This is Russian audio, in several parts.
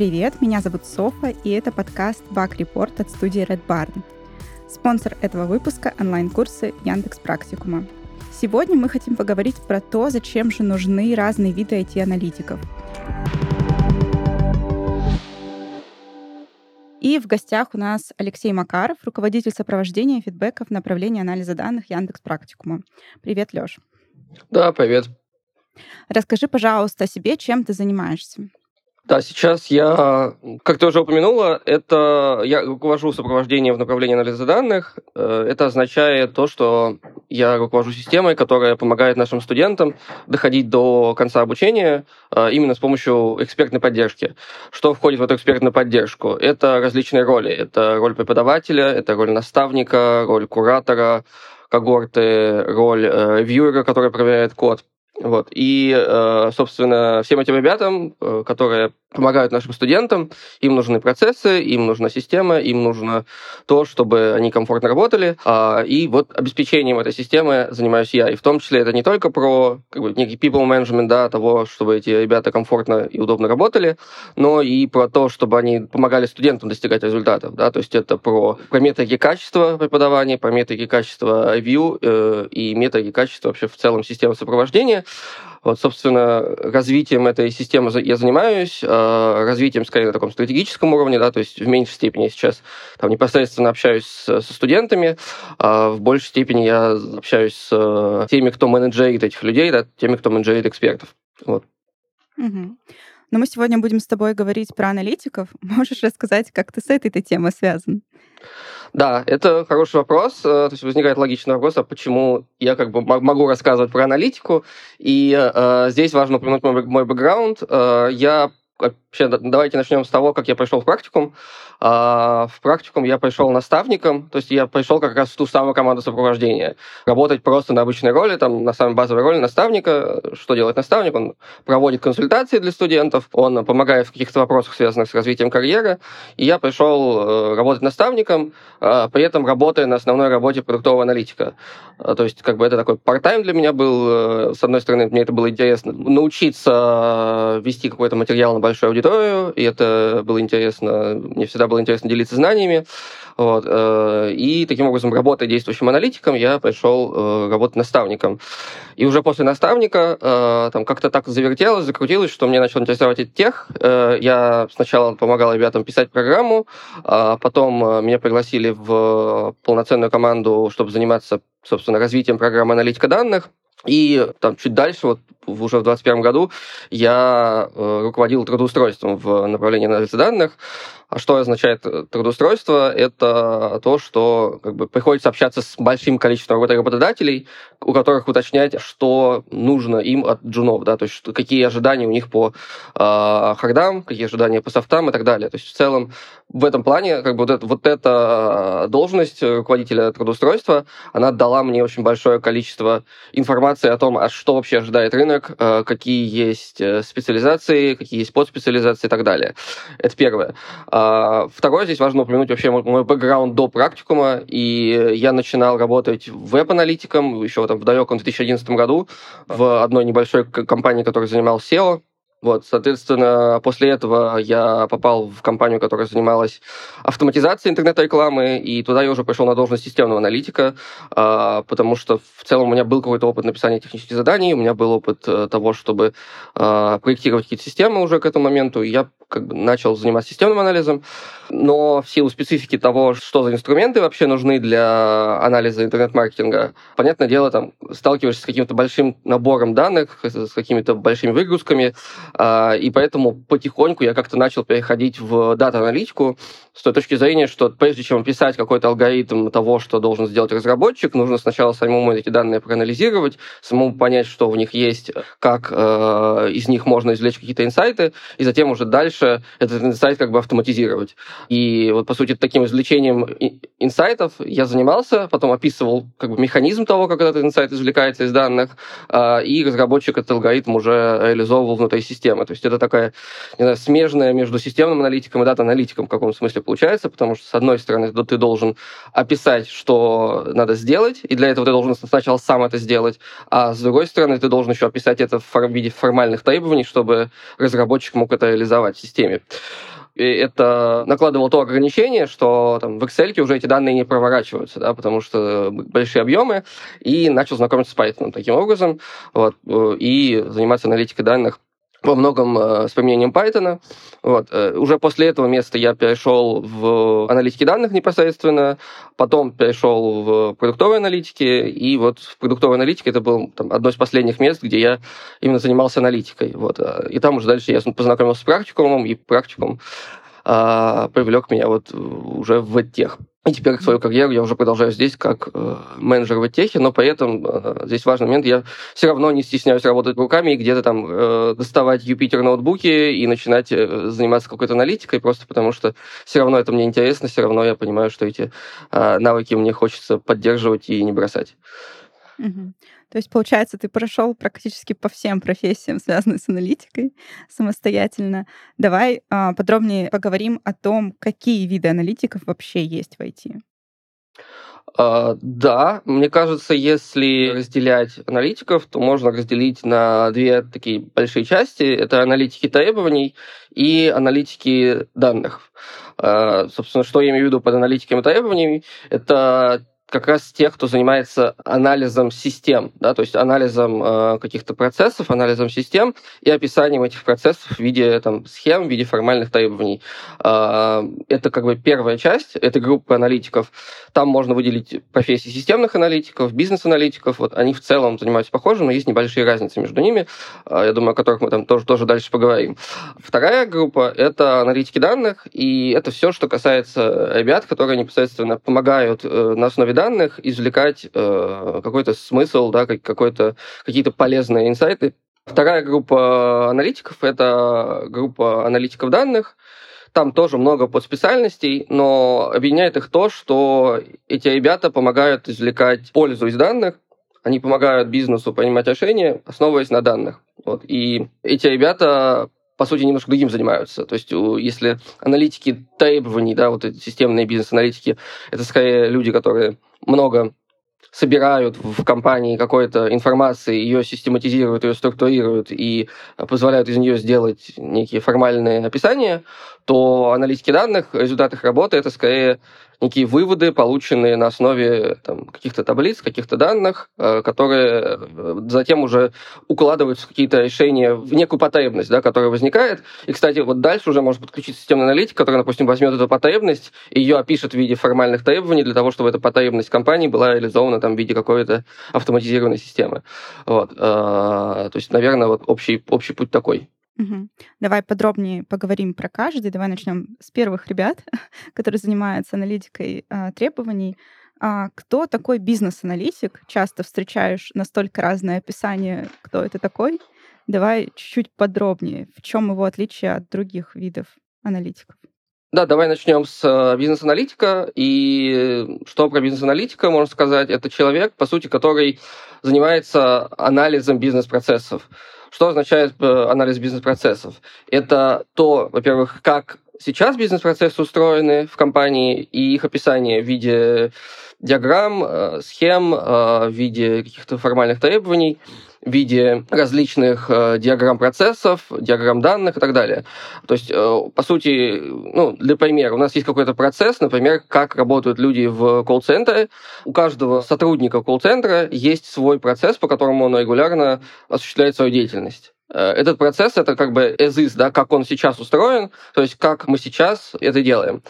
Привет, меня зовут Софа, и это подкаст Bug Report от студии Red Barn. Спонсор этого выпуска — онлайн-курсы Яндекс Практикума. Сегодня мы хотим поговорить про то, зачем же нужны разные виды IT-аналитиков. И в гостях у нас Алексей Макаров, руководитель сопровождения фидбэков в направлении анализа данных Яндекс Практикума. Привет, Лёш. Да, привет. Расскажи, пожалуйста, о себе, чем ты занимаешься. Да, сейчас я, как ты уже упомянула, это я руковожу сопровождением в направлении анализа данных. Э, это означает то, что я руковожу системой, которая помогает нашим студентам доходить до конца обучения э, именно с помощью экспертной поддержки. Что входит в эту экспертную поддержку? Это различные роли. Это роль преподавателя, это роль наставника, роль куратора, когорты, роль э, ревьюера, который проверяет код. Вот. И, собственно, всем этим ребятам, которые помогают нашим студентам, им нужны процессы, им нужна система, им нужно то, чтобы они комфортно работали. А, и вот обеспечением этой системы занимаюсь я. И в том числе это не только про как бы, некий people management, да, того, чтобы эти ребята комфортно и удобно работали, но и про то, чтобы они помогали студентам достигать результатов. Да, то есть это про, про методы качества преподавания, про методы качества review э, и методы качества вообще в целом системы сопровождения. Вот, собственно, развитием этой системы я занимаюсь, а, развитием, скорее, на таком стратегическом уровне, да, то есть в меньшей степени сейчас там, непосредственно общаюсь со студентами, а в большей степени я общаюсь с теми, кто менеджерит этих людей, да, теми, кто менеджерит экспертов. Вот. Угу. Но мы сегодня будем с тобой говорить про аналитиков. Можешь рассказать, как ты с этой темой связан? Да, это хороший вопрос. Э, то есть возникает логичный вопрос, а почему я как бы могу рассказывать про аналитику. И э, здесь важно упомянуть мой, мой бэкграунд. Э, я вообще давайте начнем с того, как я пришел в практикум. А, в практикум я пришел наставником, то есть я пришел как раз в ту самую команду сопровождения. Работать просто на обычной роли, там, на самой базовой роли наставника. Что делает наставник? Он проводит консультации для студентов, он помогает в каких-то вопросах, связанных с развитием карьеры. И я пришел э, работать наставником, а, при этом работая на основной работе продуктового аналитика. А, то есть, как бы это такой part-time для меня был. Э, с одной стороны, мне это было интересно научиться э, вести какой-то материал на большую аудиторию, и это было интересно. Мне всегда было интересно делиться знаниями. Вот. Э, и таким образом, работая действующим аналитиком, я пришел э, работать наставником. И уже после наставника э, там как-то так завертелось, закрутилось, что мне начал интересовать и тех. Я сначала помогал ребятам писать программу, а потом меня пригласили в полноценную команду, чтобы заниматься, собственно, развитием программы аналитика данных. И там чуть дальше, вот уже в 2021 году, я э, руководил трудоустройством в направлении анализа данных. А что означает э, трудоустройство? Это то, что как бы, приходится общаться с большим количеством работодателей, у которых уточнять, что нужно им от джунов, да, то есть какие ожидания у них по э, хардам, какие ожидания по софтам и так далее. То есть в целом в этом плане как бы вот, это, вот эта должность руководителя трудоустройства, она дала мне очень большое количество информации о том, а что вообще ожидает рынок, э, какие есть э, специализации, какие есть подспециализации и так далее. Это первое. А, второе, здесь важно упомянуть вообще мой бэкграунд до практикума, и я начинал работать веб-аналитиком еще там, в далеком 2011 году в одной небольшой компании, которая занималась SEO, вот, соответственно, после этого я попал в компанию, которая занималась автоматизацией интернет-рекламы, и туда я уже пришел на должность системного аналитика, а, потому что в целом у меня был какой-то опыт написания технических заданий, у меня был опыт э, того, чтобы а, проектировать какие-то системы уже к этому моменту, и я как бы начал заниматься системным анализом, но в силу специфики того, что за инструменты вообще нужны для анализа интернет-маркетинга, понятное дело, там сталкиваешься с каким-то большим набором данных, с какими-то большими выгрузками, а, и поэтому потихоньку я как-то начал переходить в дата-аналитику с той точки зрения, что прежде чем писать какой-то алгоритм того, что должен сделать разработчик, нужно сначала самому эти данные проанализировать, самому понять, что в них есть, как э, из них можно извлечь какие-то инсайты, и затем уже дальше этот инсайт как бы автоматизировать. И вот, по сути, таким извлечением инсайтов я занимался, потом описывал как бы механизм того, как этот инсайт извлекается из данных, а, и разработчик этот алгоритм уже реализовывал внутри системы. То есть это такая, не знаю, смежная между системным аналитиком и дата-аналитиком в каком смысле получается, потому что, с одной стороны, ты должен описать, что надо сделать, и для этого ты должен сначала сам это сделать, а с другой стороны, ты должен еще описать это в виде формальных требований, чтобы разработчик мог это реализовать в системе это накладывало то ограничение, что там, в Excel уже эти данные не проворачиваются, да, потому что большие объемы, и начал знакомиться с Python таким образом, вот, э, и заниматься аналитикой данных во многом э, с применением Python. Вот. Э, уже после этого места я перешел в аналитике данных непосредственно, потом перешел в продуктовой аналитике, и вот в продуктовой аналитике это было одно из последних мест, где я именно занимался аналитикой. Вот. Э, и там уже дальше я познакомился с практикумом, и практикум а, привлек меня вот уже в тех. И теперь свою карьеру я уже продолжаю здесь как э, менеджер в техе, но при этом э, здесь важный момент, я все равно не стесняюсь работать руками и где-то там э, доставать Юпитер ноутбуки и начинать э, заниматься какой-то аналитикой, просто потому что все равно это мне интересно, все равно я понимаю, что эти э, навыки мне хочется поддерживать и не бросать. Угу. То есть, получается, ты прошел практически по всем профессиям, связанным с аналитикой, самостоятельно. Давай а, подробнее поговорим о том, какие виды аналитиков вообще есть в IT. Uh, да, мне кажется, если разделять аналитиков, то можно разделить на две такие большие части. Это аналитики требований и аналитики данных. Uh, собственно, что я имею в виду под аналитиками требований? Это как раз тех, кто занимается анализом систем, да, то есть анализом э, каких-то процессов, анализом систем и описанием этих процессов в виде там, схем, в виде формальных требований. Э, это как бы первая часть, это группа аналитиков. Там можно выделить профессии системных аналитиков, бизнес-аналитиков. Вот они в целом занимаются похожим, но есть небольшие разницы между ними, э, я думаю, о которых мы там тоже, тоже дальше поговорим. Вторая группа — это аналитики данных, и это все, что касается ребят, которые непосредственно помогают э, на основе данных извлекать э, какой-то смысл, да, какой-то, какие-то полезные инсайты. Вторая группа аналитиков — это группа аналитиков данных. Там тоже много подспециальностей, но объединяет их то, что эти ребята помогают извлекать пользу из данных, они помогают бизнесу принимать решения, основываясь на данных. Вот. И эти ребята по сути, немножко другим занимаются. То есть, если аналитики требований, да, вот эти системные бизнес-аналитики, это скорее люди, которые много собирают в компании какой-то информации, ее систематизируют, ее структурируют и позволяют из нее сделать некие формальные описания, то аналитики данных, результат их работы, это скорее некие выводы, полученные на основе там, каких-то таблиц, каких-то данных, э, которые э, затем уже укладываются в какие-то решения, в некую потребность, да, которая возникает. И, кстати, вот дальше уже может подключить системный аналитик, который, допустим, возьмет эту потребность и ее опишет в виде формальных требований для того, чтобы эта потребность компании была реализована там, в виде какой-то автоматизированной системы. Вот. Э, то есть, наверное, вот общий, общий путь такой. Угу. Давай подробнее поговорим про каждый. Давай начнем с первых ребят, которые занимаются аналитикой а, требований. А, кто такой бизнес-аналитик? Часто встречаешь настолько разное описание, кто это такой. Давай чуть-чуть подробнее. В чем его отличие от других видов аналитиков? Да, давай начнем с э, бизнес-аналитика. И что про бизнес-аналитика можно сказать? Это человек, по сути, который занимается анализом бизнес-процессов. Что означает э, анализ бизнес-процессов? Это то, во-первых, как сейчас бизнес-процессы устроены в компании и их описание в виде диаграмм, э, схем, э, в виде каких-то формальных требований в виде различных э, диаграмм процессов, диаграмм данных и так далее. То есть, по сути, ну, для примера, у нас есть какой-то процесс, например, как работают люди в колл-центре. У каждого сотрудника колл-центра есть свой процесс, по которому он регулярно осуществляет свою деятельность. Этот процесс это как бы is, да, как он сейчас устроен, то есть как мы сейчас это делаем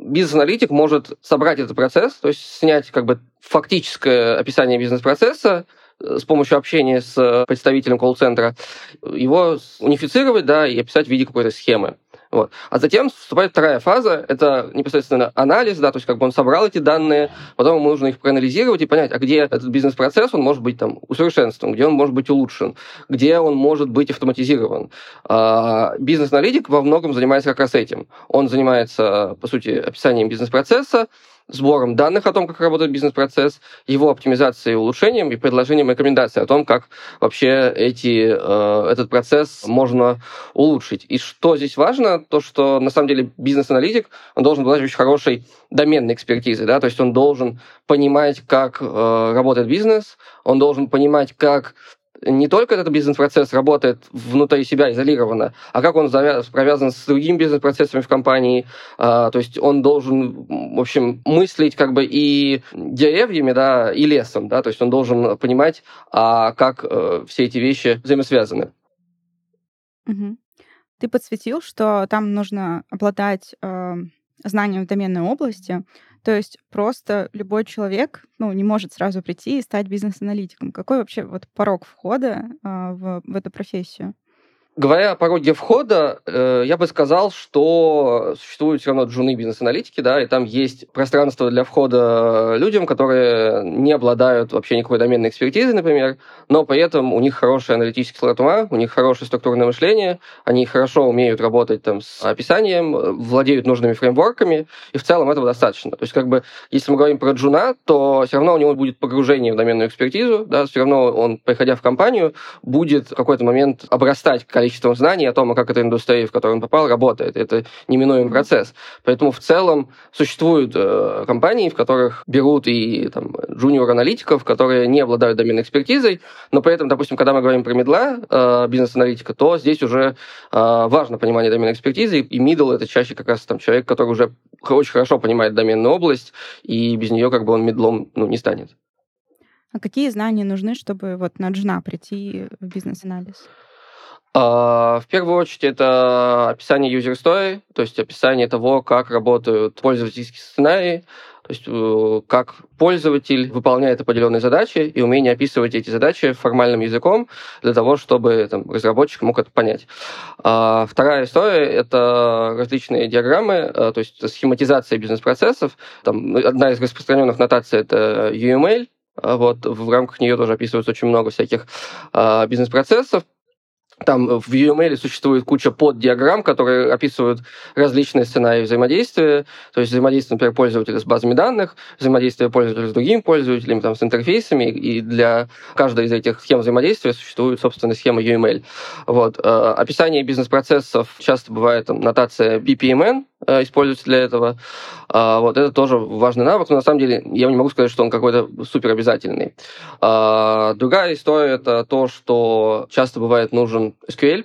бизнес-аналитик может собрать этот процесс, то есть снять как бы фактическое описание бизнес-процесса, с помощью общения с представителем колл-центра, его унифицировать, да, и описать в виде какой-то схемы. Вот. А затем вступает вторая фаза, это непосредственно анализ, да, то есть как бы он собрал эти данные, потом ему нужно их проанализировать и понять, а где этот бизнес-процесс, он может быть там усовершенствован, где он может быть улучшен, где он может быть автоматизирован. А бизнес-аналитик во многом занимается как раз этим. Он занимается, по сути, описанием бизнес-процесса, сбором данных о том, как работает бизнес-процесс, его оптимизацией и улучшением и предложением рекомендаций о том, как вообще эти, э, этот процесс можно улучшить. И что здесь важно, то что на самом деле бизнес-аналитик, он должен обладать очень хорошей доменной экспертизой, да, то есть он должен понимать, как э, работает бизнес, он должен понимать, как не только этот бизнес-процесс работает внутри себя изолированно, а как он провязан с другими бизнес-процессами в компании. А, то есть он должен, в общем, мыслить как бы и деревьями, да, и лесом, да, то есть он должен понимать, а как э, все эти вещи взаимосвязаны. Угу. Ты подсветил, что там нужно обладать э, знанием в доменной области. То есть просто любой человек ну, не может сразу прийти и стать бизнес-аналитиком. Какой вообще вот порог входа э, в, в эту профессию? Говоря о пороге входа, э, я бы сказал, что существуют все равно джуны бизнес-аналитики, да, и там есть пространство для входа людям, которые не обладают вообще никакой доменной экспертизой, например, но при этом у них хороший аналитический склад ума, у них хорошее структурное мышление, они хорошо умеют работать там с описанием, владеют нужными фреймворками, и в целом этого достаточно. То есть, как бы, если мы говорим про джуна, то все равно у него будет погружение в доменную экспертизу, да, все равно он, приходя в компанию, будет в какой-то момент обрастать количеством количеством знаний о том, как эта индустрия, в которую он попал, работает. Это неминуемый процесс. Поэтому в целом существуют э, компании, в которых берут и там, джуниор-аналитиков, которые не обладают доменной экспертизой, но при этом, допустим, когда мы говорим про медла, э, бизнес-аналитика, то здесь уже э, важно понимание доменной экспертизы, и middle — это чаще как раз там человек, который уже очень хорошо понимает доменную область, и без нее как бы он медлом ну, не станет. А какие знания нужны, чтобы вот на джуна прийти в бизнес-анализ? А, в первую очередь это описание user story, то есть описание того, как работают пользовательские сценарии, то есть э, как пользователь выполняет определенные задачи и умение описывать эти задачи формальным языком для того, чтобы там, разработчик мог это понять. А вторая история — это различные диаграммы, э, то есть схематизация бизнес-процессов. Там, одна из распространенных нотаций — это UML, а вот в рамках нее тоже описывается очень много всяких а, бизнес-процессов. Там в UML существует куча поддиаграмм, которые описывают различные сценарии взаимодействия, то есть взаимодействие, например, пользователя с базами данных, взаимодействие пользователя с другими пользователями, там, с интерфейсами, и для каждой из этих схем взаимодействия существует, собственно, схема UML. Вот. Э, описание бизнес-процессов часто бывает там, нотация BPMN, Э, используется для этого. А, вот это тоже важный навык, но на самом деле я не могу сказать, что он какой-то супер обязательный. А, другая история это то, что часто бывает нужен SQL,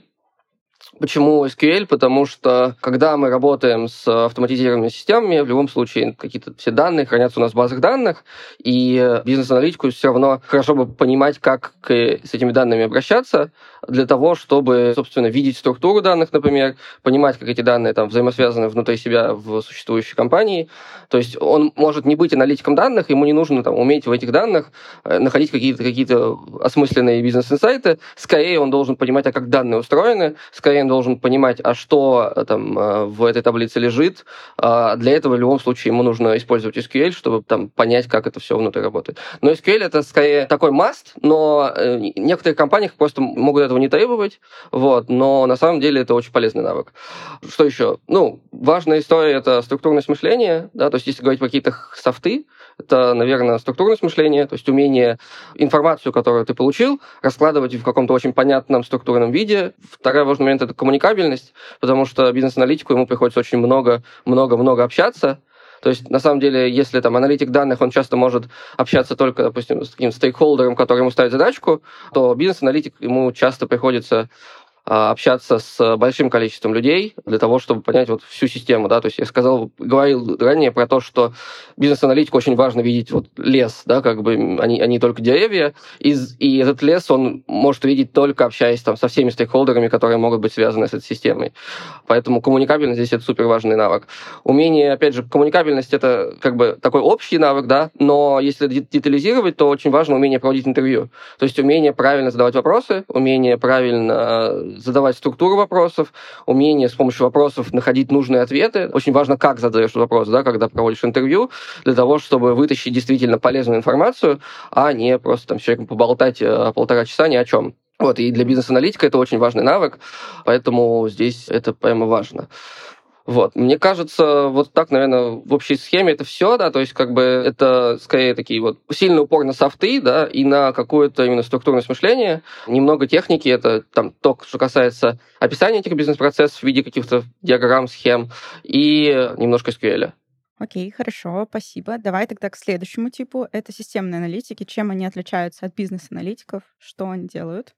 Почему SQL? Потому что когда мы работаем с автоматизированными системами, в любом случае какие-то все данные хранятся у нас в базах данных, и бизнес-аналитику все равно хорошо бы понимать, как с этими данными обращаться, для того, чтобы, собственно, видеть структуру данных, например, понимать, как эти данные там взаимосвязаны внутри себя в существующей компании. То есть он может не быть аналитиком данных, ему не нужно там, уметь в этих данных э, находить какие-то какие осмысленные бизнес-инсайты. Скорее он должен понимать, а как данные устроены, скорее он должен понимать, а что э, там э, в этой таблице лежит. А для этого в любом случае ему нужно использовать SQL, чтобы там понять, как это все внутри работает. Но SQL это скорее такой must, но э, некоторые компании просто могут этого не требовать, вот, но на самом деле это очень полезный навык. Что еще? Ну, важная история — это структурное мышление, да, то есть если говорить про какие-то софты, это, наверное, структурное мышление, то есть умение информацию, которую ты получил, раскладывать в каком-то очень понятном структурном виде. Второй важный момент — это коммуникабельность, потому что бизнес-аналитику ему приходится очень много-много-много общаться, то есть, на самом деле, если там аналитик данных, он часто может общаться только, допустим, с таким стейкхолдером, который ему ставит задачку, то бизнес-аналитик ему часто приходится общаться с большим количеством людей для того, чтобы понять вот всю систему, да, то есть я сказал, говорил ранее про то, что бизнес-аналитику очень важно видеть вот лес, да, как бы они, они только деревья, и, и этот лес он может видеть только общаясь там со всеми стейкхолдерами, которые могут быть связаны с этой системой. Поэтому коммуникабельность здесь это супер важный навык. Умение, опять же, коммуникабельность это как бы такой общий навык, да, но если детализировать, то очень важно умение проводить интервью. То есть умение правильно задавать вопросы, умение правильно задавать структуру вопросов, умение с помощью вопросов находить нужные ответы. Очень важно, как задаешь вопрос, да, когда проводишь интервью, для того, чтобы вытащить действительно полезную информацию, а не просто там с человеком поболтать э, полтора часа ни о чем. Вот, и для бизнес-аналитика это очень важный навык, поэтому здесь это прямо важно. Вот. Мне кажется, вот так, наверное, в общей схеме это все, да, то есть как бы это скорее такие вот сильный упор на софты, да, и на какое-то именно структурное мышление, немного техники, это там то, что касается описания этих бизнес-процессов в виде каких-то диаграмм, схем, и немножко SQL. Окей, хорошо, спасибо. Давай тогда к следующему типу. Это системные аналитики. Чем они отличаются от бизнес-аналитиков? Что они делают?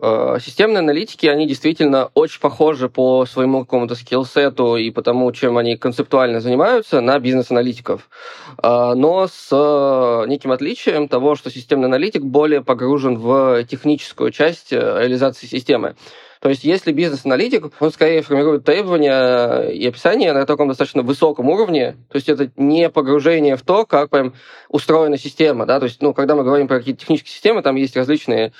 Э, системные аналитики, они действительно очень похожи по своему какому-то скиллсету и по тому, чем они концептуально занимаются, на бизнес-аналитиков. Э, но с э, неким отличием того, что системный аналитик более погружен в техническую часть реализации системы. То есть, если бизнес-аналитик, он скорее формирует требования и описания на таком достаточно высоком уровне, то есть это не погружение в то, как прям устроена система, да, то есть, ну, когда мы говорим про какие-то технические системы, там есть различные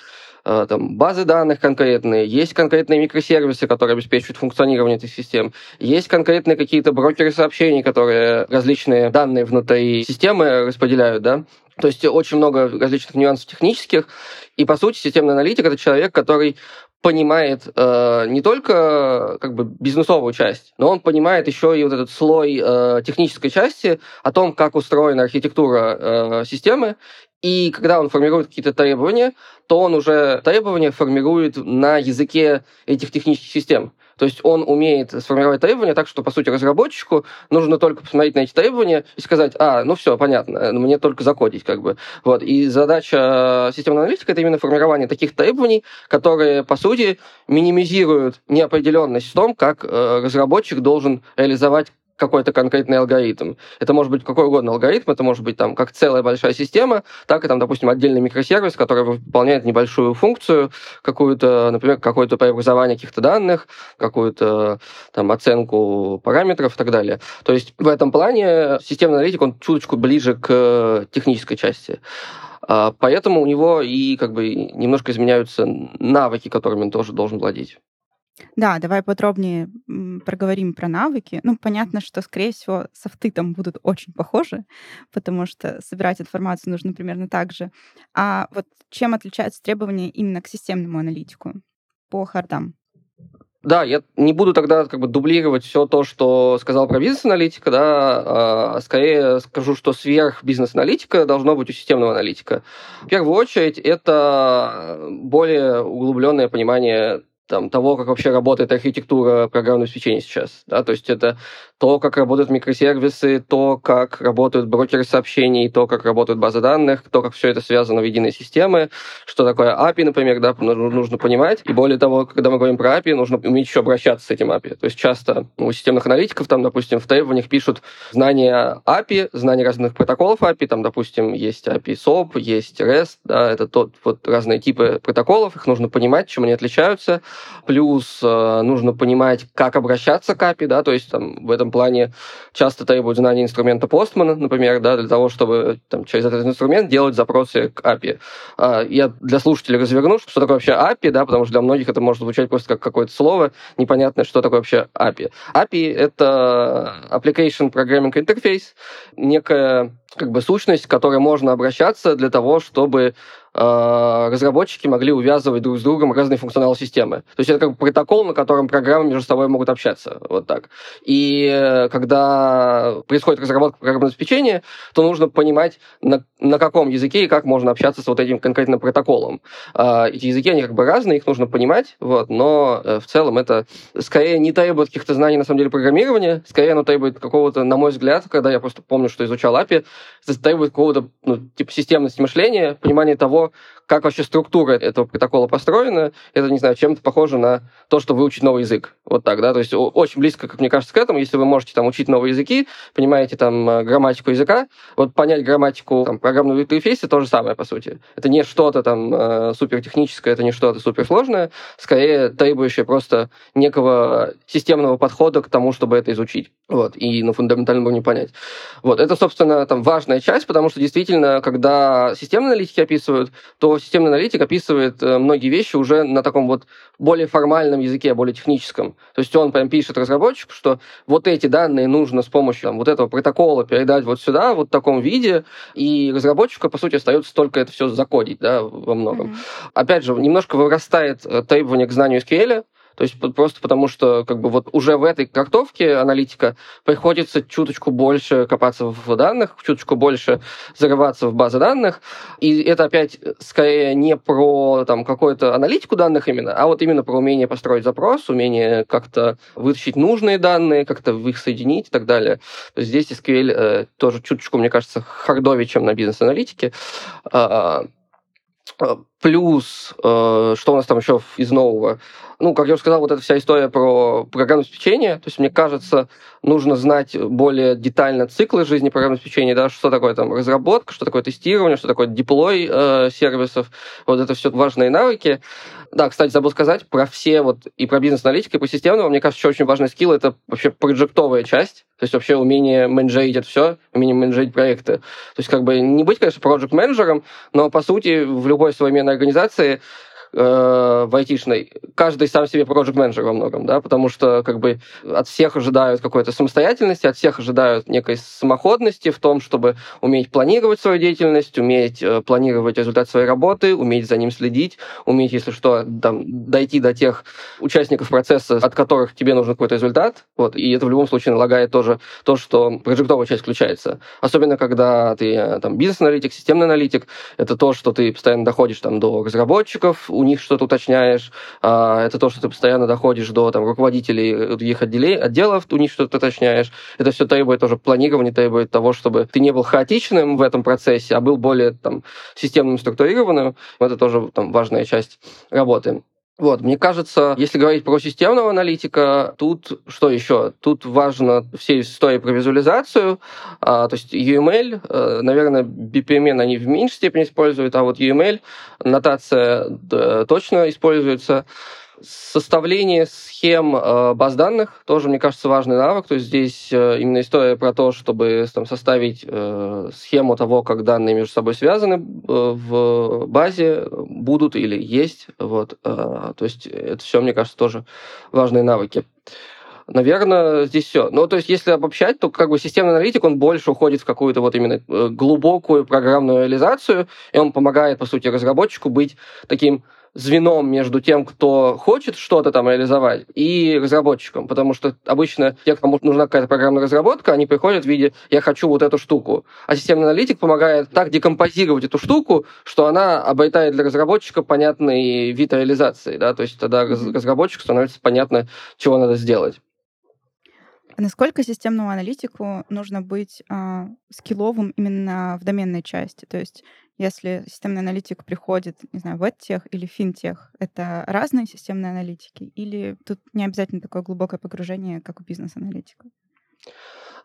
там, базы данных конкретные, есть конкретные микросервисы, которые обеспечивают функционирование этих систем, есть конкретные какие-то брокеры сообщений, которые различные данные внутри системы распределяют, да, то есть очень много различных нюансов технических, и, по сути, системный аналитик — это человек, который понимает э, не только как бы бизнесовую часть, но он понимает еще и вот этот слой э, технической части о том, как устроена архитектура э, системы и когда он формирует какие-то требования, то он уже требования формирует на языке этих технических систем. То есть он умеет сформировать требования так, что, по сути, разработчику нужно только посмотреть на эти требования и сказать, а, ну все, понятно, мне только закодить, как бы. Вот. И задача системного аналитика — это именно формирование таких требований, которые, по сути, минимизируют неопределенность в том, как э, разработчик должен реализовать какой-то конкретный алгоритм. Это может быть какой угодно алгоритм, это может быть там как целая большая система, так и там, допустим, отдельный микросервис, который выполняет небольшую функцию, какую-то, например, какое-то преобразование каких-то данных, какую-то там оценку параметров и так далее. То есть в этом плане системный аналитик, он чуточку ближе к технической части. А, поэтому у него и как бы немножко изменяются навыки, которыми он тоже должен владеть. Да, давай подробнее проговорим про навыки. Ну, понятно, что, скорее всего, софты там будут очень похожи, потому что собирать информацию нужно примерно так же. А вот чем отличаются требования именно к системному аналитику по хардам? Да, я не буду тогда как бы дублировать все то, что сказал про бизнес-аналитика, да, а скорее скажу, что сверх бизнес-аналитика должно быть у системного аналитика. В первую очередь, это более углубленное понимание там, того, как вообще работает архитектура программного обеспечения сейчас. Да? То есть это то, как работают микросервисы, то, как работают брокеры сообщений, то, как работают базы данных, то, как все это связано в единой системе, что такое API, например, да, нужно понимать. И более того, когда мы говорим про API, нужно уметь еще обращаться с этим API. То есть часто у системных аналитиков, там, допустим, в требованиях пишут знания API, знания разных протоколов API, там, допустим, есть API SOAP, есть REST, да, это тот, вот разные типы протоколов, их нужно понимать, чем они отличаются. Плюс э, нужно понимать, как обращаться к API, да, то есть там в этом плане часто требуют знания инструмента Postman, например, да, для того, чтобы там, через этот инструмент делать запросы к API. А, я для слушателей разверну, что такое вообще API, да, потому что для многих это может звучать просто как какое-то слово непонятное, что такое вообще API. API — это Application Programming Interface, некая как бы сущность, к которой можно обращаться для того, чтобы Э, разработчики могли увязывать друг с другом разные функционалы системы. То есть это как протокол, на котором программы между собой могут общаться. Вот так. И э, когда происходит разработка программного обеспечения, то нужно понимать, на, на каком языке и как можно общаться с вот этим конкретным протоколом. Э, эти языки, они как бы разные, их нужно понимать, вот, но в целом это скорее не требует каких-то знаний, на самом деле, программирования, скорее оно требует какого-то, на мой взгляд, когда я просто помню, что изучал API, требует какого-то ну, типа системности мышления, понимания того, того, как вообще структура этого протокола построена, это, не знаю, чем-то похоже на то, что выучить новый язык. Вот так, да, то есть очень близко, как мне кажется, к этому, если вы можете там учить новые языки, понимаете там э, грамматику языка, вот понять грамматику там, программного интерфейса то же самое, по сути. Это не что-то там э, супертехническое, это не что-то суперсложное, скорее требующее просто некого системного подхода к тому, чтобы это изучить. Вот, и на фундаментальном уровне понять. Вот, это, собственно, там важная часть, потому что действительно, когда системные аналитики описывают, то что системный аналитик описывает э, многие вещи уже на таком вот более формальном языке, более техническом. То есть он прям пишет разработчику, что вот эти данные нужно с помощью там, вот этого протокола передать вот сюда, вот в таком виде, и разработчику, по сути, остается только это все закодить да, во многом. Mm-hmm. Опять же, немножко вырастает э, требование к знанию SQL, то есть просто потому, что как бы вот уже в этой трактовке аналитика приходится чуточку больше копаться в данных, чуточку больше зарываться в базы данных. И это опять скорее не про там, какую-то аналитику данных именно, а вот именно про умение построить запрос, умение как-то вытащить нужные данные, как-то их соединить и так далее. То есть здесь SQL э, тоже чуточку, мне кажется, хардовее, чем на бизнес-аналитике. Плюс, э, что у нас там еще из нового? ну, как я уже сказал, вот эта вся история про программное обеспечение, то есть мне кажется, нужно знать более детально циклы жизни программного обеспечения, да, что такое там разработка, что такое тестирование, что такое деплой э, сервисов, вот это все важные навыки. Да, кстати, забыл сказать про все вот и про бизнес-аналитику, и про системного, мне кажется, еще очень важный скилл — это вообще проектовая часть, то есть вообще умение менеджерить это все, умение менеджерить проекты. То есть как бы не быть, конечно, проект-менеджером, но по сути в любой современной организации э, в айтишной, каждый сам себе проект менеджер во многом, да, потому что как бы от всех ожидают какой-то самостоятельности, от всех ожидают некой самоходности в том, чтобы уметь планировать свою деятельность, уметь э, планировать результат своей работы, уметь за ним следить, уметь, если что, там, дойти до тех участников процесса, от которых тебе нужен какой-то результат, вот, и это в любом случае налагает тоже то, что проектовая часть включается. Особенно, когда ты э, там бизнес-аналитик, системный аналитик, это то, что ты постоянно доходишь там до разработчиков, у них что-то уточняешь, а, это то, что ты постоянно доходишь до там, руководителей других отделей, отделов, у них что-то уточняешь. Это все требует тоже планирования, требует того, чтобы ты не был хаотичным в этом процессе, а был более там, системным, структурированным. Это тоже там, важная часть работы. Вот, мне кажется, если говорить про системного аналитика, тут что еще? Тут важно все истории про визуализацию, а, то есть UML, а, наверное, BPMN они в меньшей степени используют, а вот UML, нотация да, точно используется. Составление схем э, баз данных тоже, мне кажется, важный навык. То есть здесь э, именно история про то, чтобы там, составить э, схему того, как данные между собой связаны в базе, будут или есть. Вот. То есть это все, мне кажется, тоже важные навыки. Наверное, здесь все. Ну, то есть, если обобщать, то как бы системный аналитик, он больше уходит в какую-то вот именно глубокую программную реализацию, и он помогает, по сути, разработчику быть таким звеном между тем, кто хочет что-то там реализовать, и разработчиком. Потому что обычно те, кому нужна какая-то программная разработка, они приходят в виде «я хочу вот эту штуку». А системный аналитик помогает так декомпозировать эту штуку, что она обретает для разработчика понятный вид реализации. Да? То есть тогда разработчику становится понятно, чего надо сделать. А насколько системному аналитику нужно быть э, скилловым именно в доменной части? То есть если системный аналитик приходит, не знаю, в эдтех или финтех, это разные системные аналитики? Или тут не обязательно такое глубокое погружение, как у бизнес-аналитика?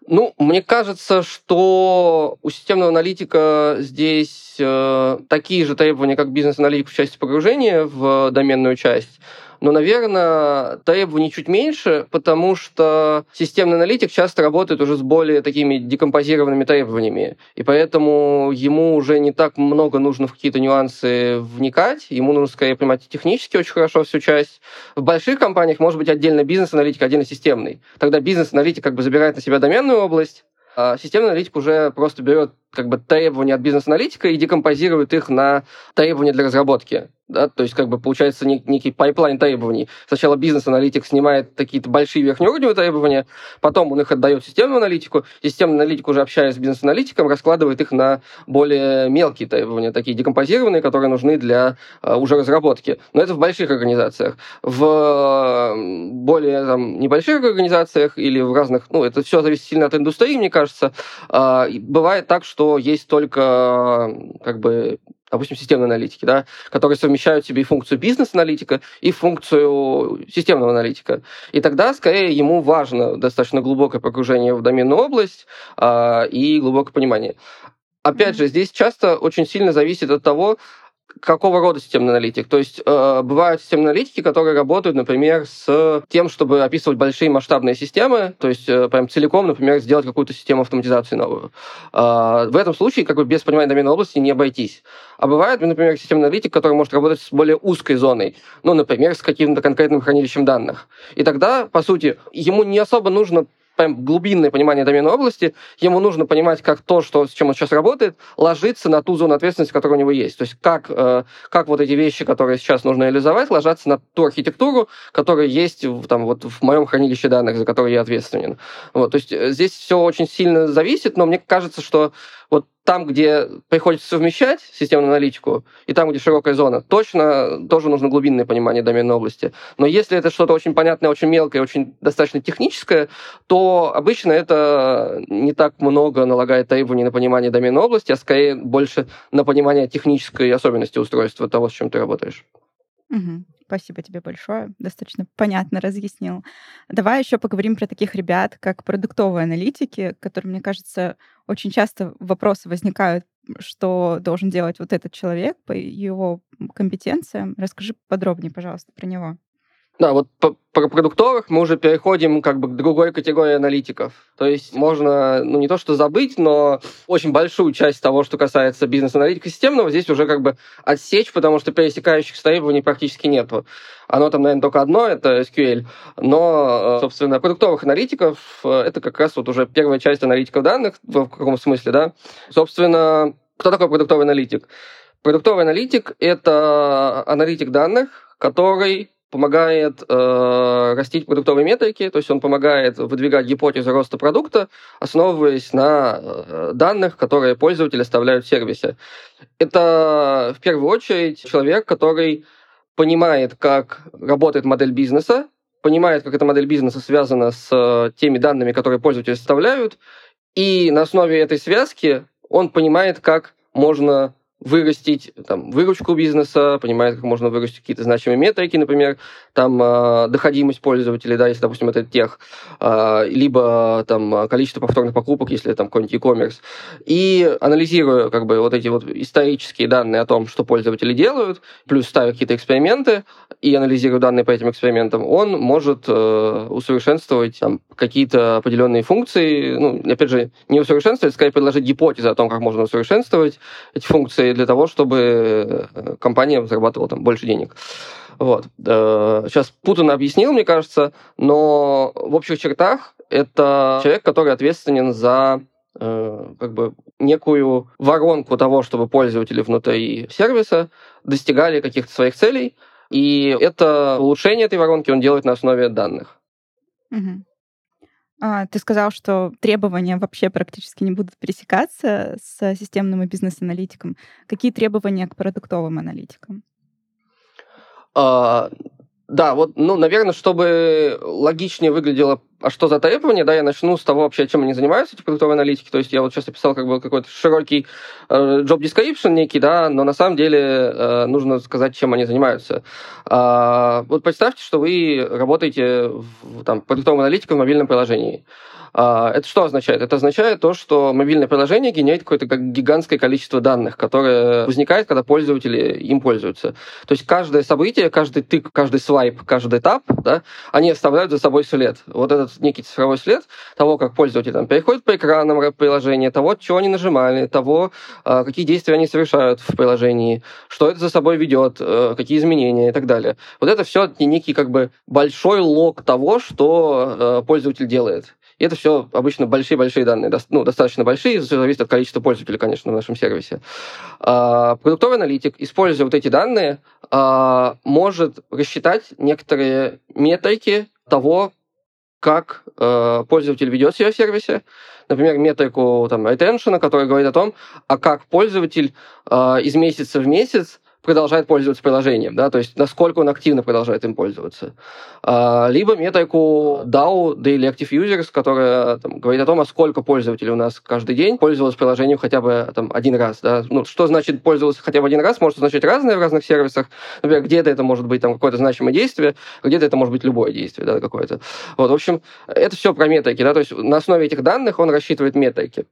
Ну, мне кажется, что у системного аналитика здесь э, такие же требования, как бизнес-аналитик в части погружения в доменную часть но, наверное, требований чуть меньше, потому что системный аналитик часто работает уже с более такими декомпозированными требованиями, и поэтому ему уже не так много нужно в какие-то нюансы вникать, ему нужно скорее понимать технически очень хорошо всю часть. В больших компаниях может быть отдельно бизнес-аналитик, отдельно системный. Тогда бизнес-аналитик как бы забирает на себя доменную область, а системный аналитик уже просто берет как бы требования от бизнес-аналитика и декомпозирует их на требования для разработки да, то есть как бы получается нек- некий пайплайн требований. Сначала бизнес-аналитик снимает какие-то большие верхнеуровневые требования, потом он их отдает системному аналитику, системный аналитик уже общаясь с бизнес-аналитиком, раскладывает их на более мелкие требования, такие декомпозированные, которые нужны для э, уже разработки. Но это в больших организациях. В более там, небольших организациях или в разных, ну, это все зависит сильно от индустрии, мне кажется, uh, бывает так, что есть только как бы допустим, системной аналитики, да, которые совмещают в себе и функцию бизнес-аналитика, и функцию системного аналитика. И тогда, скорее, ему важно достаточно глубокое погружение в доменную область а, и глубокое понимание. Опять же, здесь часто очень сильно зависит от того, какого рода системный аналитик. То есть э, бывают системные аналитики, которые работают, например, с тем, чтобы описывать большие масштабные системы, то есть э, прям целиком, например, сделать какую-то систему автоматизации новую. Э, в этом случае как бы без понимания доменной области не обойтись. А бывает, например, системный аналитик, который может работать с более узкой зоной, ну, например, с каким-то конкретным хранилищем данных. И тогда, по сути, ему не особо нужно глубинное понимание доменной области, ему нужно понимать, как то, что, с чем он сейчас работает, ложится на ту зону ответственности, которая у него есть. То есть как, э, как вот эти вещи, которые сейчас нужно реализовать, ложатся на ту архитектуру, которая есть в, там, вот, в моем хранилище данных, за которую я ответственен. Вот, то есть э, здесь все очень сильно зависит, но мне кажется, что вот там, где приходится совмещать системную аналитику, и там, где широкая зона, точно тоже нужно глубинное понимание доменной области. Но если это что-то очень понятное, очень мелкое, очень достаточно техническое, то обычно это не так много налагает требований на понимание доменной области, а скорее больше на понимание технической особенности устройства того, с чем ты работаешь. Угу. Спасибо тебе большое. Достаточно понятно разъяснил. Давай еще поговорим про таких ребят, как продуктовые аналитики, которые, мне кажется, очень часто вопросы возникают, что должен делать вот этот человек по его компетенциям. Расскажи подробнее, пожалуйста, про него. Да, вот по, про продуктовых мы уже переходим как бы к другой категории аналитиков. То есть можно, ну не то что забыть, но очень большую часть того, что касается бизнес-аналитика системного, здесь уже как бы отсечь, потому что пересекающих требований практически нету. Оно там, наверное, только одно, это SQL. Но, э, собственно, продуктовых аналитиков э, это как раз вот уже первая часть аналитиков данных, в каком смысле, да. Собственно, кто такой продуктовый аналитик? Продуктовый аналитик — это аналитик данных, который помогает э, растить продуктовые метрики, то есть он помогает выдвигать гипотезы роста продукта, основываясь на э, данных, которые пользователи оставляют в сервисе. Это в первую очередь человек, который понимает, как работает модель бизнеса, понимает, как эта модель бизнеса связана с э, теми данными, которые пользователи оставляют, и на основе этой связки он понимает, как можно вырастить там, выручку бизнеса, понимает, как можно вырастить какие-то значимые метрики, например, там э, доходимость пользователей, да, если, допустим, это тех, э, либо там количество повторных покупок, если там какой-нибудь e-commerce. И анализируя как бы вот эти вот исторические данные о том, что пользователи делают, плюс ставя какие-то эксперименты и анализируя данные по этим экспериментам, он может э, усовершенствовать там, какие-то определенные функции, ну, опять же, не усовершенствовать, скорее предложить гипотезы о том, как можно усовершенствовать эти функции для того, чтобы э, компания зарабатывала там больше денег. Вот. Сейчас э, путанно объяснил, мне кажется, но в общих чертах это человек, который ответственен за э, как бы некую воронку того, чтобы пользователи внутри сервиса достигали каких-то своих целей, и это улучшение этой воронки он делает на основе данных. Угу. А, ты сказал, что требования вообще практически не будут пересекаться с системным и бизнес-аналитиком. Какие требования к продуктовым аналитикам? А, да, вот, ну, наверное, чтобы логичнее выглядело, а что за требования, да, я начну с того вообще, чем они занимаются, эти продуктовые аналитики. То есть я вот сейчас описал как бы какой-то широкий э, job description некий, да, но на самом деле э, нужно сказать, чем они занимаются. Э, вот представьте, что вы работаете в, там, продуктовым аналитиком в мобильном приложении. А, это что означает? Это означает то, что мобильное приложение генерит какое-то гигантское количество данных, которое возникает, когда пользователи им пользуются. То есть каждое событие, каждый тык, каждый свайп, каждый этап, да, они оставляют за собой след. Вот этот некий цифровой след того, как пользователи там переходят по экранам приложения, того, чего они нажимали, того, а, какие действия они совершают в приложении, что это за собой ведет, э, какие изменения и так далее. Вот это все некий как бы большой лог того, что э, пользователь делает. И это все обычно большие-большие данные, ну, достаточно большие, зависит от количества пользователей, конечно, в нашем сервисе. А, продуктовый аналитик, используя вот эти данные, а, может рассчитать некоторые метрики того, как э, пользователь ведет себя в сервисе. Например, метрику там, retention, которая говорит о том, а как пользователь э, из месяца в месяц продолжает пользоваться приложением, да, то есть насколько он активно продолжает им пользоваться. А, либо метрику DAO, Daily Active Users, которая там, говорит о том, а сколько пользователей у нас каждый день пользовалось приложением хотя бы там, один раз. Да. Ну, что значит пользовался хотя бы один раз, может означать разное в разных сервисах. Например, где-то это может быть там, какое-то значимое действие, где-то это может быть любое действие да, какое-то. Вот, в общем, это все про метрики. Да, то есть на основе этих данных он рассчитывает метрики.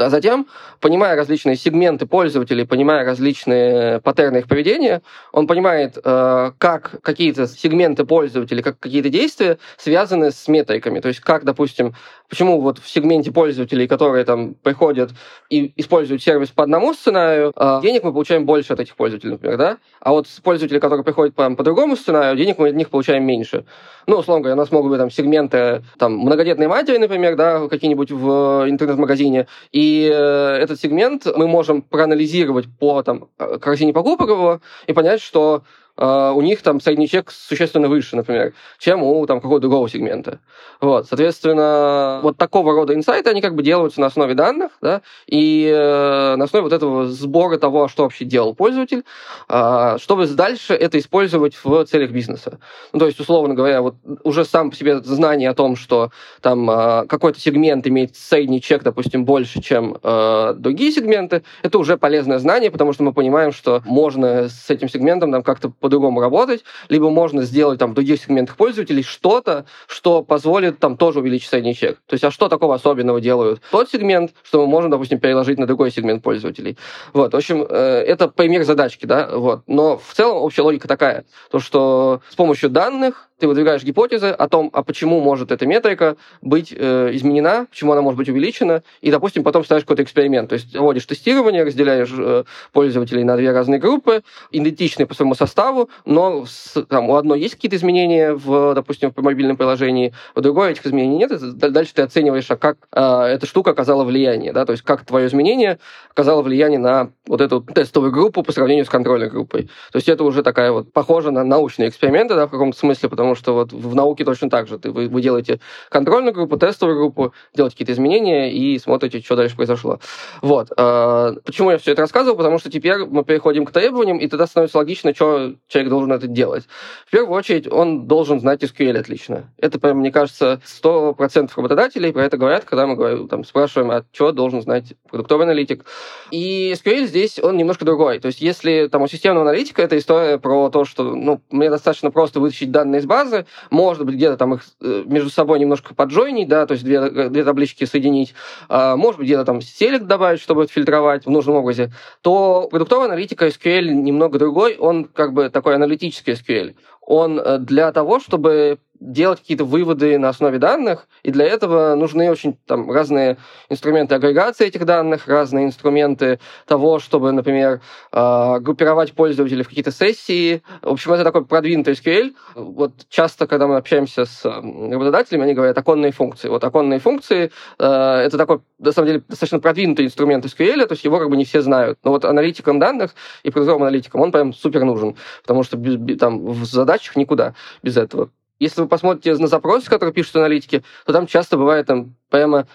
А затем, понимая различные сегменты пользователей, понимая различные паттерны их поведения, он понимает, э, как какие-то сегменты пользователей, как какие-то действия связаны с метриками. То есть как, допустим, почему вот в сегменте пользователей, которые там приходят и используют сервис по одному сценарию, э, денег мы получаем больше от этих пользователей, например, да? А вот пользователи, которые приходят по, по другому сценарию, денег мы от них получаем меньше. Ну, условно говоря, у нас могут быть там сегменты там, многодетной матери, например, да, какие-нибудь в интернет-магазине, и э, этот сегмент мы можем проанализировать по там, э, корзине покупок его и понять, что у них там средний чек существенно выше, например, чем у там какого-то другого сегмента. Вот, соответственно, вот такого рода инсайты, они как бы делаются на основе данных, да, и э, на основе вот этого сбора того, что вообще делал пользователь, э, чтобы дальше это использовать в целях бизнеса. Ну, то есть, условно говоря, вот уже сам по себе знание о том, что там э, какой-то сегмент имеет средний чек, допустим, больше, чем э, другие сегменты, это уже полезное знание, потому что мы понимаем, что можно с этим сегментом там как-то по-другому работать, либо можно сделать там в других сегментах пользователей что-то, что позволит там тоже увеличить средний чек. То есть, а что такого особенного делают тот сегмент, что мы можем, допустим, переложить на другой сегмент пользователей. Вот, в общем, э, это пример задачки, да, вот. Но в целом общая логика такая, то, что с помощью данных ты выдвигаешь гипотезы о том, а почему может эта метрика быть э, изменена, почему она может быть увеличена, и, допустим, потом ставишь какой-то эксперимент. То есть вводишь тестирование, разделяешь э, пользователей на две разные группы, идентичные по своему составу, но с, там, у одной есть какие-то изменения, в, допустим, в мобильном приложении, у другой этих изменений нет. Дальше ты оцениваешь, а как э, эта штука оказала влияние, да, то есть как твое изменение оказало влияние на вот эту тестовую группу по сравнению с контрольной группой. То есть это уже такая вот похожа на научные эксперименты, да, в каком-то смысле, потому потому что вот в науке точно так же. Ты, вы, вы делаете контрольную группу, тестовую группу, делаете какие-то изменения и смотрите, что дальше произошло. Вот. А, почему я все это рассказывал? Потому что теперь мы переходим к требованиям, и тогда становится логично, что человек должен это делать. В первую очередь, он должен знать SQL отлично. Это, прям, мне кажется, 100% работодателей про это говорят, когда мы говорим, там, спрашиваем, а что должен знать продуктовый аналитик. И SQL здесь, он немножко другой. То есть, если там у системного аналитика это история про то, что ну, мне достаточно просто вытащить данные из базы, может быть, где-то там их э, между собой немножко поджойнить, да, то есть две, две таблички соединить, а, может быть, где-то там селект добавить, чтобы фильтровать в нужном образе, то продуктовая аналитика SQL немного другой, он как бы такой аналитический SQL. Он э, для того, чтобы делать какие-то выводы на основе данных, и для этого нужны очень там, разные инструменты агрегации этих данных, разные инструменты того, чтобы, например, э, группировать пользователей в какие-то сессии. В общем, это такой продвинутый SQL. Вот часто, когда мы общаемся с работодателями, они говорят оконные функции. Вот оконные функции э, это такой, на самом деле, достаточно продвинутый инструмент SQL, то есть его как бы не все знают. Но вот аналитикам данных и продуктовым аналитикам он прям супер нужен, потому что там в задачах никуда без этого. Если вы посмотрите на запросы, которые пишут аналитики, то там часто бывает там прямо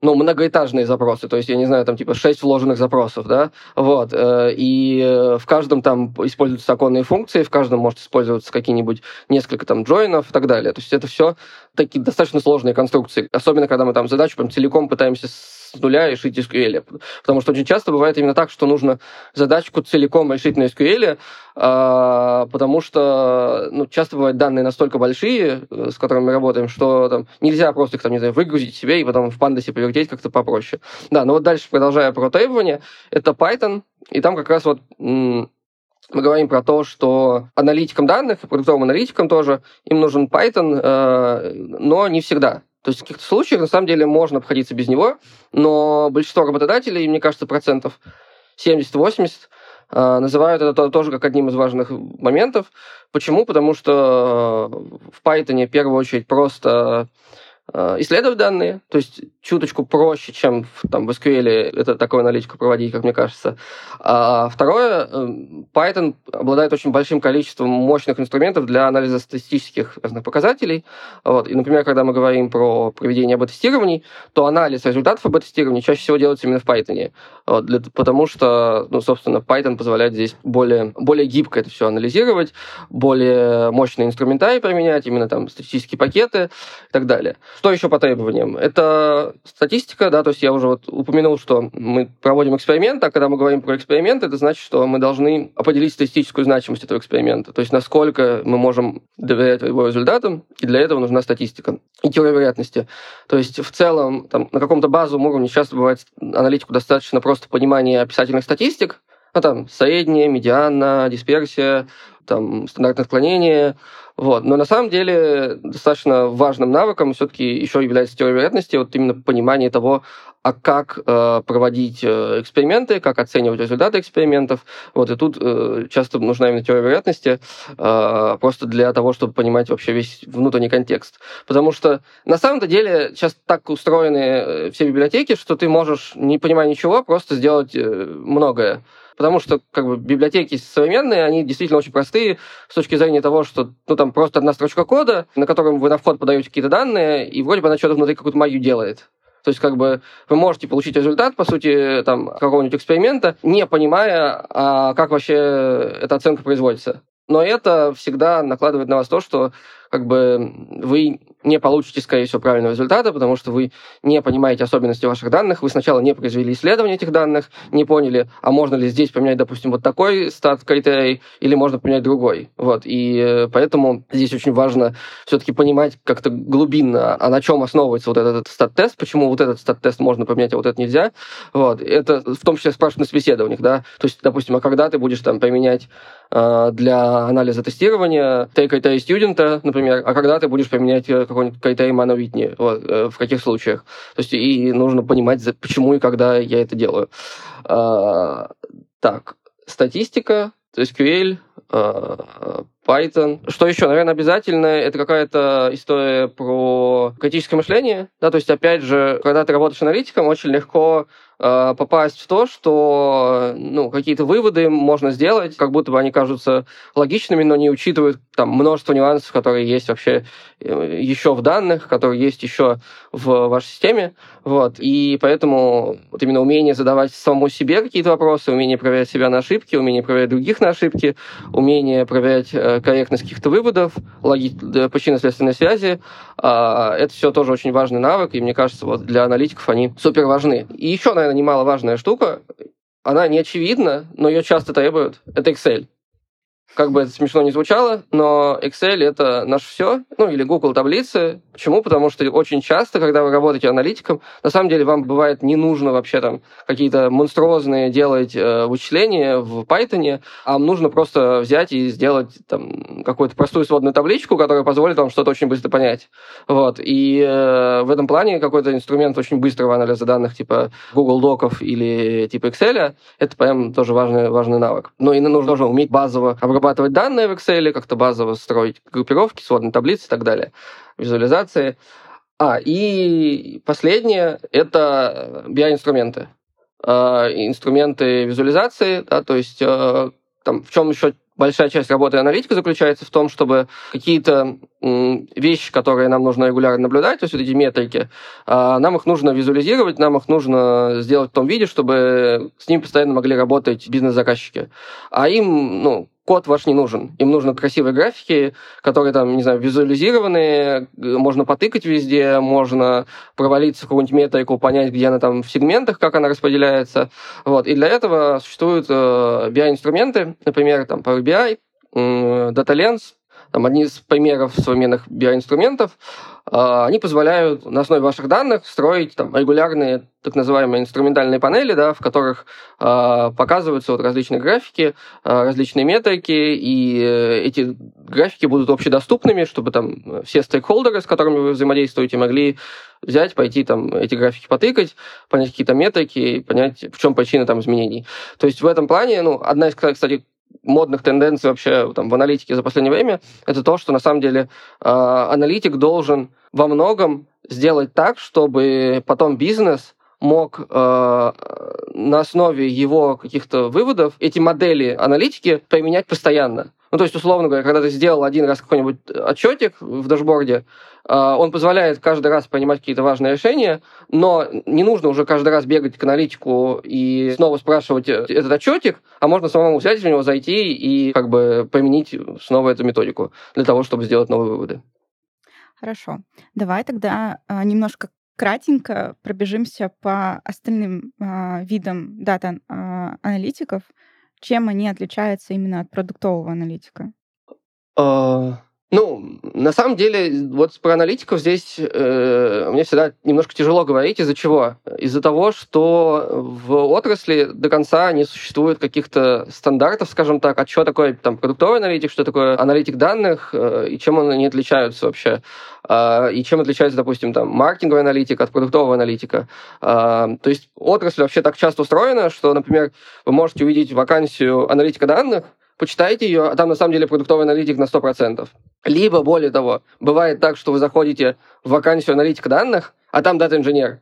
ну, многоэтажные запросы, то есть, я не знаю, там, типа, 6 вложенных запросов, да, вот, э, и э, в каждом там используются оконные функции, в каждом может использоваться какие-нибудь несколько там джойнов и так далее, то есть это все такие достаточно сложные конструкции, особенно когда мы там задачу прям целиком пытаемся с нуля решить SQL. Потому что очень часто бывает именно так, что нужно задачку целиком решить на SQL, а, потому что ну, часто бывают данные настолько большие, э, с которыми мы работаем, что там нельзя просто их там, не знаю, выгрузить себе и потом в пандасе повертеть как-то попроще. Да, но вот дальше, продолжая про требования, это Python, и там как раз вот мы говорим про то, что аналитикам данных, продуктовым аналитикам тоже, им нужен Python, э, но не всегда. То есть в каких-то случаях, на самом деле, можно обходиться без него, но большинство работодателей, мне кажется, процентов 70-80, э, называют это тоже как одним из важных моментов. Почему? Потому что в Python в первую очередь просто Э, исследовать данные, то есть чуточку проще, чем в, там, в SQL это такую аналитику проводить, как мне кажется. А второе, э, Python обладает очень большим количеством мощных инструментов для анализа статистических разных показателей. Вот. И, например, когда мы говорим про проведение АБ-тестирований, то анализ результатов АБ-тестирования чаще всего делается именно в Python, вот, для, потому что, ну, собственно, Python позволяет здесь более, более гибко это все анализировать, более мощные инструментарии применять, именно там статистические пакеты и так далее. Что еще по требованиям? Это статистика, да, то есть я уже вот упомянул, что мы проводим эксперимент, а когда мы говорим про эксперимент, это значит, что мы должны определить статистическую значимость этого эксперимента, то есть насколько мы можем доверять его результатам, и для этого нужна статистика и теория вероятности. То есть в целом там, на каком-то базовом уровне часто бывает аналитику достаточно просто понимания описательных статистик, ну, там, средняя, медиана, дисперсия, там, стандартное отклонение. Вот. Но на самом деле достаточно важным навыком все-таки еще является теория вероятности, вот именно понимание того, а как э, проводить э, эксперименты, как оценивать результаты экспериментов. Вот, и тут э, часто нужна именно теория вероятности, э, просто для того, чтобы понимать вообще весь внутренний контекст. Потому что на самом деле сейчас так устроены э, все библиотеки, что ты можешь, не понимая ничего, просто сделать э, многое потому что как бы библиотеки современные, они действительно очень простые с точки зрения того, что ну там просто одна строчка кода, на котором вы на вход подаете какие-то данные, и вроде бы она что-то внутри какую-то магию делает. То есть, как бы, вы можете получить результат, по сути, там, какого-нибудь эксперимента, не понимая, а как вообще эта оценка производится. Но это всегда накладывает на вас то, что как бы вы не получите, скорее всего, правильного результата, потому что вы не понимаете особенности ваших данных, вы сначала не произвели исследование этих данных, не поняли, а можно ли здесь поменять, допустим, вот такой стат-критерий, или можно поменять другой. Вот. И э, поэтому здесь очень важно все-таки понимать как-то глубинно, а на чем основывается вот этот стат-тест, почему вот этот стат-тест можно поменять, а вот этот нельзя. Вот. Это в том числе спрашивают на собеседованиях, да, то есть, допустим, а когда ты будешь там применять э, для анализа тестирования take критерий студента, например, а когда ты будешь применять э, какой-нибудь критерий Мана Витни, вот, э, в каких случаях. То есть и нужно понимать, почему и когда я это делаю. А, так, статистика, SQL, а, Python. Что еще? Наверное, обязательно это какая-то история про критическое мышление. Да, то есть, опять же, когда ты работаешь аналитиком, очень легко э, попасть в то, что ну, какие-то выводы можно сделать, как будто бы они кажутся логичными, но не учитывают там множество нюансов, которые есть вообще э, еще в данных, которые есть еще в вашей системе. Вот. И поэтому вот именно умение задавать самому себе какие-то вопросы, умение проверять себя на ошибки, умение проверять других на ошибки, умение проверять э, корректность каких-то выводов, логи... причинно-следственной связи, э, это все тоже очень важный навык, и мне кажется, вот для аналитиков они супер важны. И еще, наверное, немаловажная штука, она не очевидна, но ее часто требуют, это Excel. Как бы это смешно не звучало, но Excel — это наше все, ну или Google таблицы. Почему? Потому что очень часто, когда вы работаете аналитиком, на самом деле вам бывает не нужно вообще там какие-то монструозные делать э, вычисления в Python, а вам нужно просто взять и сделать там какую-то простую сводную табличку, которая позволит вам что-то очень быстро понять. Вот. И э, в этом плане какой-то инструмент очень быстрого анализа данных, типа Google Доков или типа Excel, это прям тоже важный, важный навык. Но и нужно тоже уметь базово обрабатывать данные в Excel, как-то базово строить группировки, сводные таблицы и так далее, визуализации. А, и последнее — это BI-инструменты. Э, инструменты визуализации, да, то есть э, там, в чем еще большая часть работы аналитика заключается в том, чтобы какие-то вещи, которые нам нужно регулярно наблюдать, то есть вот эти метрики, а, нам их нужно визуализировать, нам их нужно сделать в том виде, чтобы с ними постоянно могли работать бизнес-заказчики. А им, ну, код ваш не нужен. Им нужны красивые графики, которые там, не знаю, визуализированные, можно потыкать везде, можно провалиться в какую-нибудь метрику, понять, где она там в сегментах, как она распределяется. Вот. И для этого существуют э, BI-инструменты, например, там Power BI, э, DataLens, там одни из примеров современных BI-инструментов, а, они позволяют на основе ваших данных строить там, регулярные так называемые инструментальные панели, да, в которых э, показываются вот различные графики, э, различные метрики, и эти графики будут общедоступными, чтобы там все стейкхолдеры, с которыми вы взаимодействуете, могли взять, пойти там эти графики потыкать, понять какие-то метрики, понять, в чем причина там изменений. То есть в этом плане, ну, одна из, кстати, модных тенденций вообще там, в аналитике за последнее время, это то, что на самом деле э, аналитик должен во многом сделать так, чтобы потом бизнес мог э, на основе его каких-то выводов эти модели аналитики применять постоянно. Ну, то есть, условно говоря, когда ты сделал один раз какой-нибудь отчетик в дашборде, а, он позволяет каждый раз принимать какие-то важные решения, но не нужно уже каждый раз бегать к аналитику и снова спрашивать э, этот отчетик, а можно самому взять в него, зайти и как бы применить снова эту методику для того, чтобы сделать новые выводы. Хорошо. Давай тогда а, немножко кратенько пробежимся по остальным э, видам дата-аналитиков, чем они отличаются именно от продуктового аналитика? Uh, ну, на самом деле, вот про аналитиков здесь э, мне всегда немножко тяжело говорить. Из-за чего? Из-за того, что в отрасли до конца не существует каких-то стандартов, скажем так, а что такое там продуктовый аналитик, что такое аналитик данных, э, и чем они отличаются вообще. Э, и чем отличается, допустим, там, маркетинговый аналитик от продуктового аналитика. Э, то есть отрасль вообще так часто устроена, что, например, вы можете увидеть вакансию аналитика данных, почитайте ее, а там на самом деле продуктовый аналитик на 100%. Либо, более того, бывает так, что вы заходите в вакансию аналитика данных, а там дата-инженер.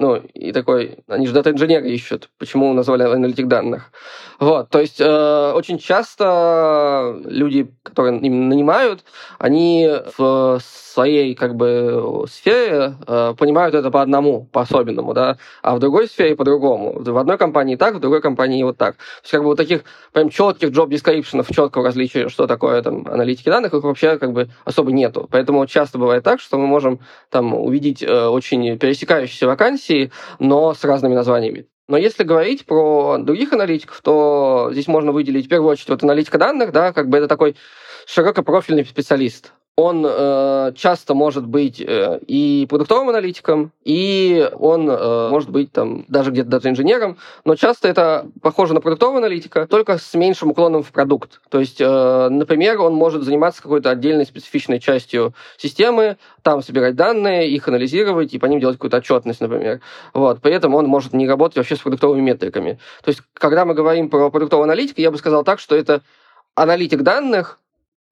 Ну, и такой, они же дата-инженеры ищут, почему назвали аналитик данных. Вот, то есть э, очень часто люди, которые им нанимают, они в своей как бы сфере э, понимают это по одному, по особенному, да, а в другой сфере по-другому. В одной компании так, в другой компании вот так. То есть как бы вот таких прям четких job description, четкого различия, что такое там аналитики данных, их вообще как бы особо нету. Поэтому часто бывает так, что мы можем там увидеть э, очень пересекающиеся вакансии, профессии, но с разными названиями. Но если говорить про других аналитиков, то здесь можно выделить в первую очередь вот аналитика данных, да, как бы это такой широкопрофильный специалист он э, часто может быть э, и продуктовым аналитиком, и он э, может быть там даже где-то дата-инженером, но часто это похоже на продуктового аналитика, только с меньшим уклоном в продукт. То есть, э, например, он может заниматься какой-то отдельной специфичной частью системы, там собирать данные, их анализировать и по ним делать какую-то отчетность, например. Вот. При этом он может не работать вообще с продуктовыми метриками. То есть, когда мы говорим про продуктового аналитика, я бы сказал так, что это аналитик данных,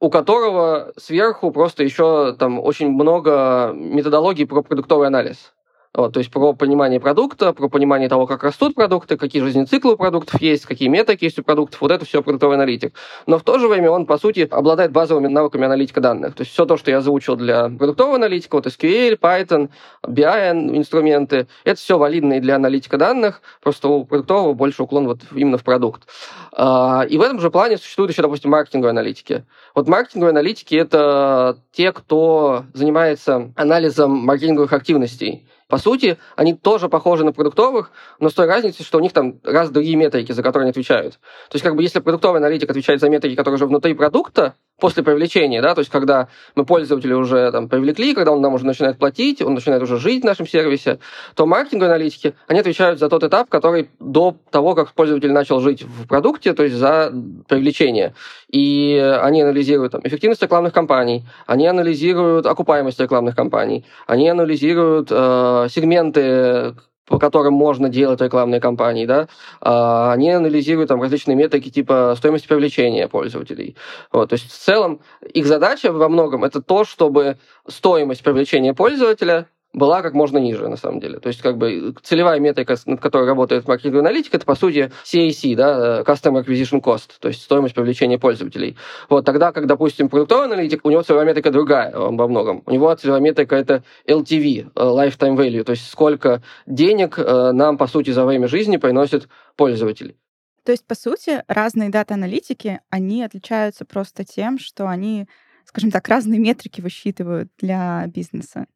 у которого сверху просто еще там очень много методологий про продуктовый анализ. Вот, то есть про понимание продукта, про понимание того, как растут продукты, какие жизненные у продуктов есть, какие метрики есть у продуктов, вот это все продуктовый аналитик. Но в то же время он, по сути, обладает базовыми навыками аналитика данных. То есть все то, что я озвучил для продуктового аналитика, вот SQL, Python, BI инструменты, это все валидные для аналитика данных, просто у продуктового больше уклон вот именно в продукт. А, и в этом же плане существуют еще, допустим, маркетинговые аналитики. Вот маркетинговые аналитики — это те, кто занимается анализом маркетинговых активностей. По сути, они тоже похожи на продуктовых, но с той разницей, что у них там раз другие метрики, за которые они отвечают. То есть, как бы, если продуктовый аналитик отвечает за метрики, которые уже внутри продукта, после привлечения, да, то есть когда мы пользователя уже там привлекли, когда он нам уже начинает платить, он начинает уже жить в нашем сервисе, то маркетинговые аналитики, они отвечают за тот этап, который до того, как пользователь начал жить в продукте, то есть за привлечение. И они анализируют там, эффективность рекламных кампаний, они анализируют окупаемость рекламных кампаний, они анализируют э, сегменты по которым можно делать рекламные кампании, да, а, они анализируют там различные метрики типа стоимости привлечения пользователей. Вот, то есть в целом их задача во многом это то, чтобы стоимость привлечения пользователя была как можно ниже, на самом деле. То есть, как бы, целевая метрика, над которой работает маркетинговый аналитик, это, по сути, CAC, да, э, Customer Acquisition Cost, то есть стоимость привлечения пользователей. Вот тогда, как, допустим, продуктовый аналитик, у него целевая метрика другая во многом. У него целевая метрика это LTV, э, Lifetime Value, то есть сколько денег э, нам, по сути, за время жизни приносит пользователь. То есть, по сути, разные дата-аналитики, они отличаются просто тем, что они, скажем так, разные метрики высчитывают для бизнеса.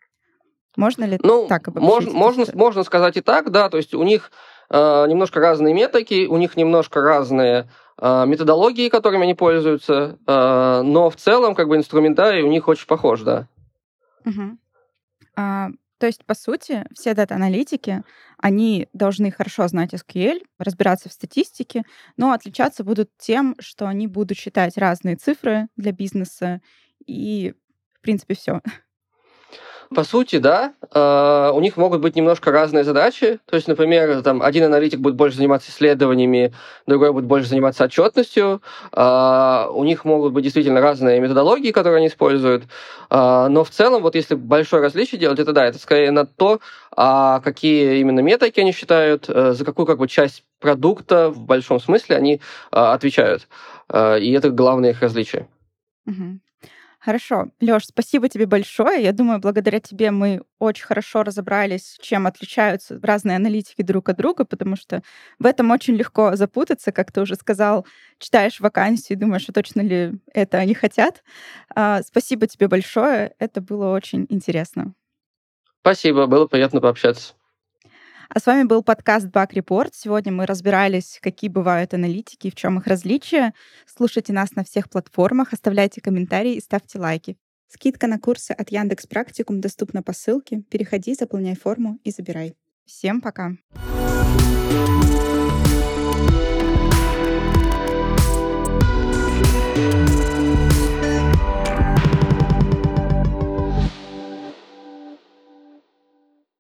Можно ли ну, так обобщить? Можно, можно, можно сказать и так, да, то есть у них э, немножко разные метрики, у них немножко разные э, методологии, которыми они пользуются, э, но в целом как бы инструментарий у них очень похож, да. Угу. А, то есть, по сути, все дата-аналитики, они должны хорошо знать SQL, разбираться в статистике, но отличаться будут тем, что они будут считать разные цифры для бизнеса и, в принципе, все. По сути, да. Э, у них могут быть немножко разные задачи. То есть, например, там, один аналитик будет больше заниматься исследованиями, другой будет больше заниматься отчетностью. Э, у них могут быть действительно разные методологии, которые они используют. Э, но в целом, вот если большое различие делать, это да, это скорее на то, а какие именно метрики они считают, за какую как бы часть продукта в большом смысле они отвечают. И это главное их различие. Хорошо. Лёш, спасибо тебе большое. Я думаю, благодаря тебе мы очень хорошо разобрались, чем отличаются разные аналитики друг от друга, потому что в этом очень легко запутаться, как ты уже сказал, читаешь вакансию и думаешь, а точно ли это они хотят. А, спасибо тебе большое. Это было очень интересно. Спасибо, было приятно пообщаться. А с вами был подкаст Bug Report. Сегодня мы разбирались, какие бывают аналитики, в чем их различия. Слушайте нас на всех платформах, оставляйте комментарии и ставьте лайки. Скидка на курсы от Яндекс Практикум доступна по ссылке. Переходи, заполняй форму и забирай. Всем пока! thank you